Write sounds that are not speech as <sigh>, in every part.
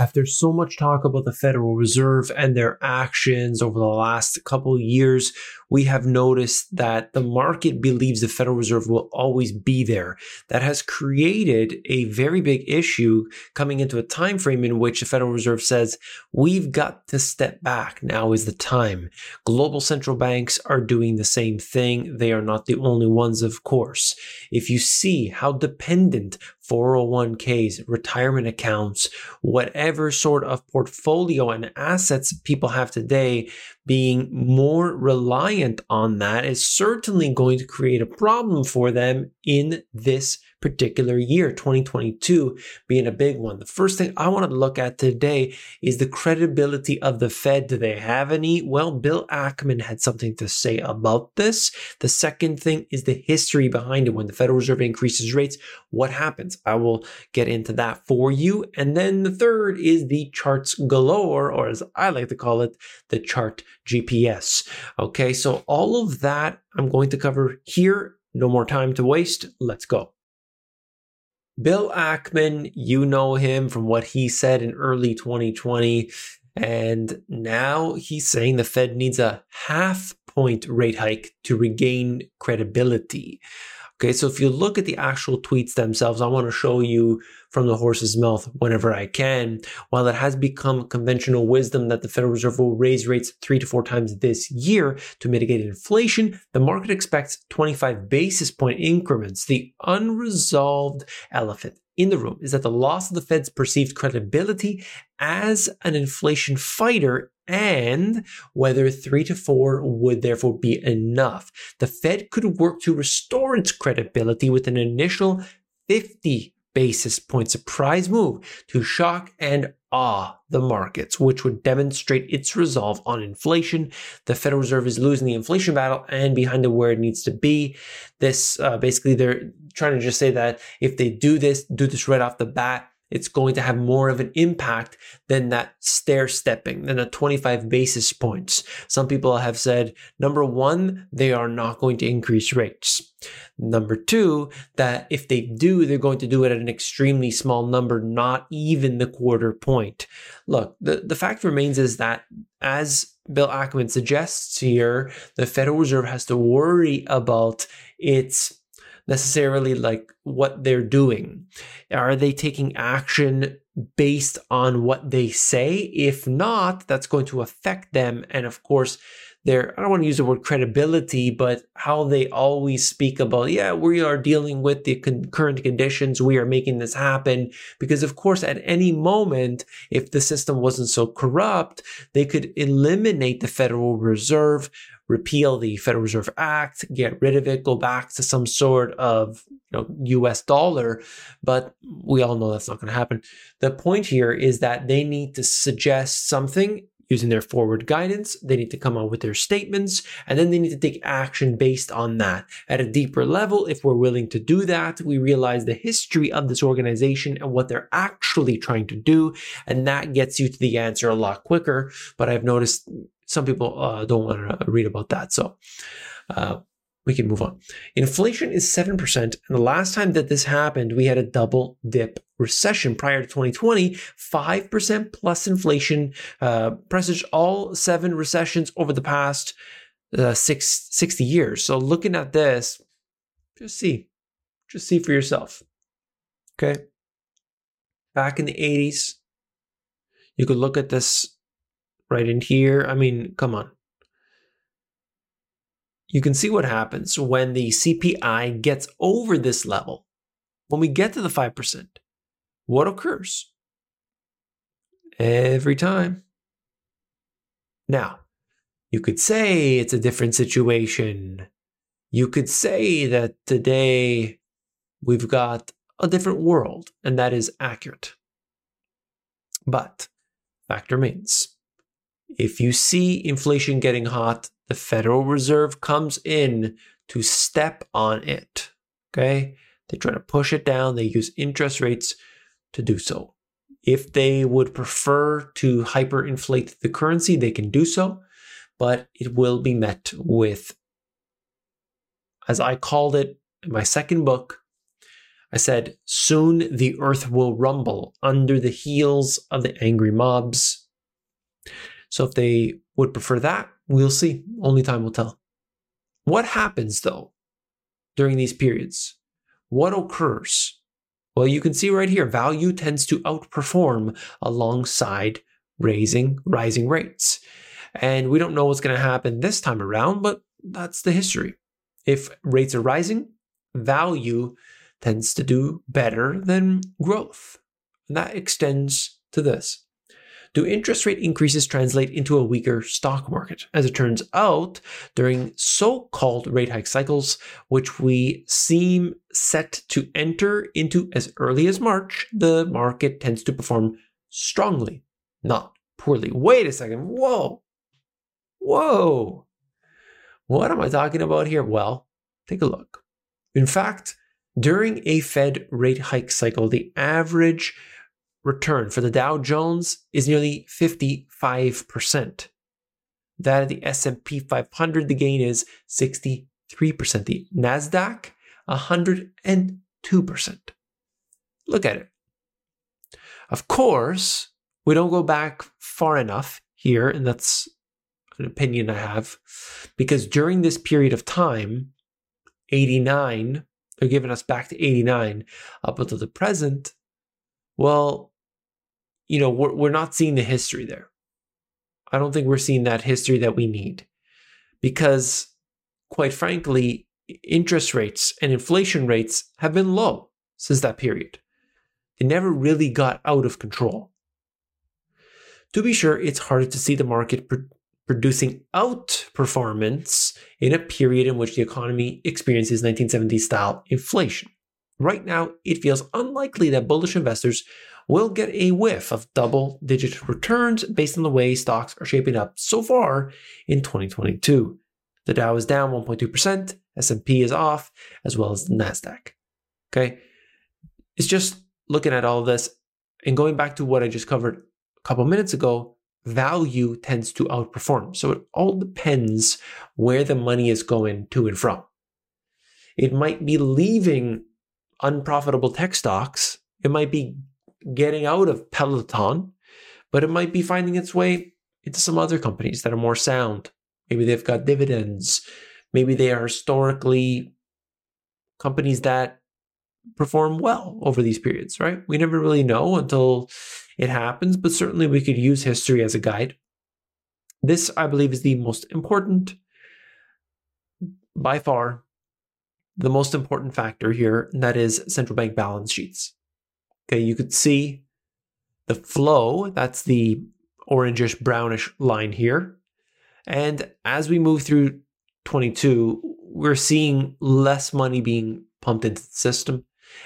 After so much talk about the Federal Reserve and their actions over the last couple years, we have noticed that the market believes the Federal Reserve will always be there. That has created a very big issue coming into a time frame in which the Federal Reserve says we've got to step back. Now is the time. Global central banks are doing the same thing. They are not the only ones, of course. If you see how dependent 401ks, retirement accounts, whatever sort of portfolio and assets people have today, being more reliant on that is certainly going to create a problem for them in this particular year, 2022 being a big one. The first thing I want to look at today is the credibility of the Fed. Do they have any? Well, Bill Ackman had something to say about this. The second thing is the history behind it. When the Federal Reserve increases rates, what happens? I will get into that for you. And then the third is the charts galore, or as I like to call it, the chart GPS. Okay, so all of that I'm going to cover here. No more time to waste. Let's go. Bill Ackman, you know him from what he said in early 2020. And now he's saying the Fed needs a half point rate hike to regain credibility. Okay, so if you look at the actual tweets themselves, I want to show you from the horse's mouth whenever I can. While it has become conventional wisdom that the Federal Reserve will raise rates three to four times this year to mitigate inflation, the market expects 25 basis point increments. The unresolved elephant in the room is that the loss of the Fed's perceived credibility as an inflation fighter and whether three to four would therefore be enough. The Fed could work to restore its credibility with an initial 50 basis point surprise move to shock and awe the markets, which would demonstrate its resolve on inflation. The Federal Reserve is losing the inflation battle and behind it where it needs to be. This uh, basically they're trying to just say that if they do this, do this right off the bat, it's going to have more of an impact than that stair stepping, than a 25 basis points. Some people have said, number one, they are not going to increase rates. Number two, that if they do, they're going to do it at an extremely small number, not even the quarter point. Look, the, the fact remains is that as Bill Ackman suggests here, the Federal Reserve has to worry about its necessarily like what they're doing. Are they taking action based on what they say? If not, that's going to affect them. And of course, their, I don't want to use the word credibility, but how they always speak about, yeah, we are dealing with the con- current conditions. We are making this happen. Because of course, at any moment, if the system wasn't so corrupt, they could eliminate the Federal Reserve, repeal the Federal Reserve Act, get rid of it, go back to some sort of you know, US dollar. But we all know that's not going to happen. The point here is that they need to suggest something using their forward guidance. They need to come out with their statements and then they need to take action based on that. At a deeper level, if we're willing to do that, we realize the history of this organization and what they're actually trying to do. And that gets you to the answer a lot quicker. But I've noticed some people uh, don't want to read about that. So uh, we can move on. Inflation is 7%. And the last time that this happened, we had a double dip recession prior to 2020, 5% plus inflation, uh, presaged all seven recessions over the past uh, six, 60 years. So looking at this, just see, just see for yourself. Okay. Back in the 80s, you could look at this right in here. I mean, come on. You can see what happens when the CPI gets over this level. When we get to the 5%, what occurs? Every time. Now, you could say it's a different situation. You could say that today we've got a different world, and that is accurate. But fact remains if you see inflation getting hot, the Federal Reserve comes in to step on it. Okay? They try to push it down, they use interest rates to do so. If they would prefer to hyperinflate the currency, they can do so, but it will be met with, as I called it in my second book, I said, soon the earth will rumble under the heels of the angry mobs. So if they would prefer that, we'll see. Only time will tell. What happens though during these periods? What occurs? Well, you can see right here, value tends to outperform alongside raising rising rates. And we don't know what's going to happen this time around, but that's the history. If rates are rising, value tends to do better than growth. And that extends to this. Do interest rate increases translate into a weaker stock market? As it turns out, during so called rate hike cycles, which we seem set to enter into as early as March, the market tends to perform strongly, not poorly. Wait a second. Whoa. Whoa. What am I talking about here? Well, take a look. In fact, during a Fed rate hike cycle, the average return for the Dow Jones is nearly 55%. That of the S&P 500, the gain is 63%. The Nasdaq, 102%. Look at it. Of course, we don't go back far enough here, and that's an opinion I have, because during this period of time, 89, they're giving us back to 89 up until the present. Well, you know, we're, we're not seeing the history there. I don't think we're seeing that history that we need because, quite frankly, interest rates and inflation rates have been low since that period. They never really got out of control. To be sure, it's harder to see the market pr- producing outperformance in a period in which the economy experiences 1970s style inflation. Right now, it feels unlikely that bullish investors will get a whiff of double digit returns based on the way stocks are shaping up so far in 2022. The Dow is down 1.2%, S&P is off, as well as the Nasdaq. Okay? It's just looking at all this and going back to what I just covered a couple minutes ago, value tends to outperform. So it all depends where the money is going to and from. It might be leaving unprofitable tech stocks. It might be getting out of Peloton, but it might be finding its way into some other companies that are more sound. Maybe they've got dividends. Maybe they are historically companies that perform well over these periods, right? We never really know until it happens, but certainly we could use history as a guide. This, I believe, is the most important, by far, the most important factor here, and that is central bank balance sheets. Okay, you could see the flow, that's the orangish brownish line here. And as we move through 22, we're seeing less money being pumped into the system.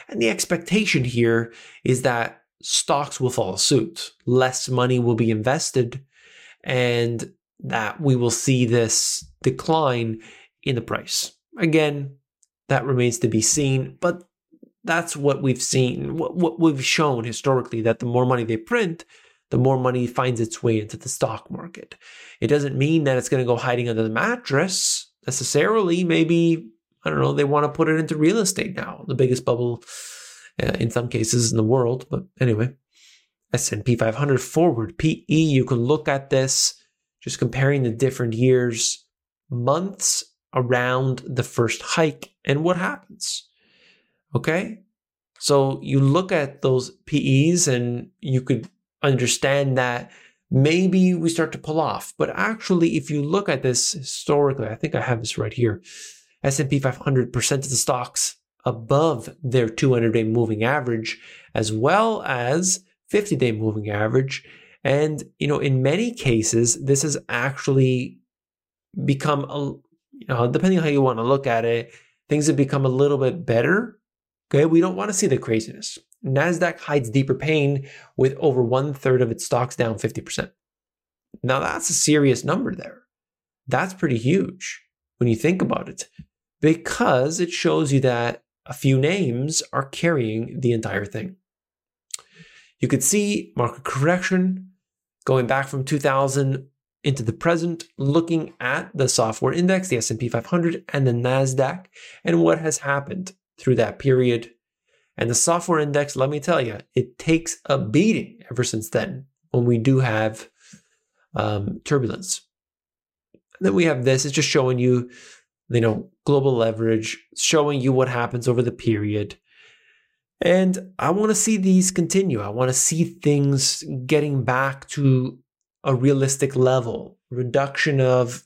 And the expectation here is that stocks will follow suit, less money will be invested, and that we will see this decline in the price. Again, that remains to be seen, but that's what we've seen, what we've shown historically that the more money they print, the more money finds its way into the stock market. It doesn't mean that it's going to go hiding under the mattress necessarily. Maybe, I don't know, they want to put it into real estate now, the biggest bubble uh, in some cases in the world. But anyway, S&P 500 forward PE, you can look at this just comparing the different years, months around the first hike and what happens. Okay. So you look at those PEs and you could understand that maybe we start to pull off. But actually, if you look at this historically, I think I have this right here. S&P 500% of the stocks above their 200-day moving average, as well as 50-day moving average. And, you know, in many cases, this has actually become, a, you know, depending on how you want to look at it, things have become a little bit better Okay, we don't want to see the craziness. NASDAQ hides deeper pain with over one third of its stocks down 50%. Now, that's a serious number there. That's pretty huge when you think about it, because it shows you that a few names are carrying the entire thing. You could see market correction going back from 2000 into the present, looking at the software index, the S&P 500 and the Nasdaq and what has happened through that period. And the software index, let me tell you, it takes a beating ever since then when we do have um, turbulence. And then we have this, it's just showing you, you know, global leverage, showing you what happens over the period. And I want to see these continue. I want to see things getting back to a realistic level, reduction of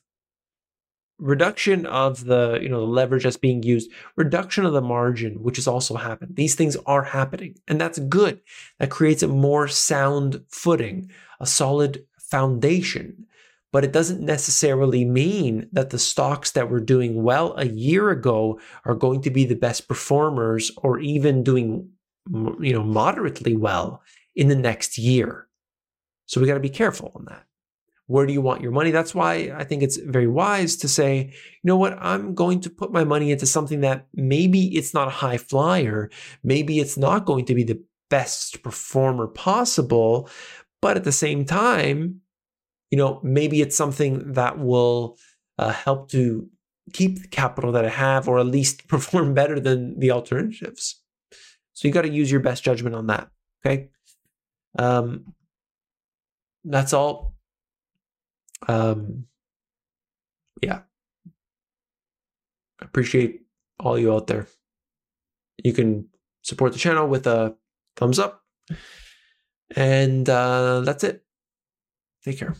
reduction of the you know the leverage that's being used reduction of the margin which has also happened. These things are happening and that's good. That creates a more sound footing a solid foundation. But it doesn't necessarily mean that the stocks that were doing well a year ago are going to be the best performers or even doing you know moderately well in the next year. So we got to be careful on that where do you want your money? That's why I think it's very wise to say, you know what, I'm going to put my money into something that maybe it's not a high flyer, maybe it's not going to be the best performer possible, but at the same time, you know, maybe it's something that will uh, help to keep the capital that I have or at least <laughs> perform better than the alternatives. So you got to use your best judgment on that. Okay. Um, that's all um, yeah. Appreciate all you out there. You can support the channel with a thumbs up. And uh, that's it. Take care.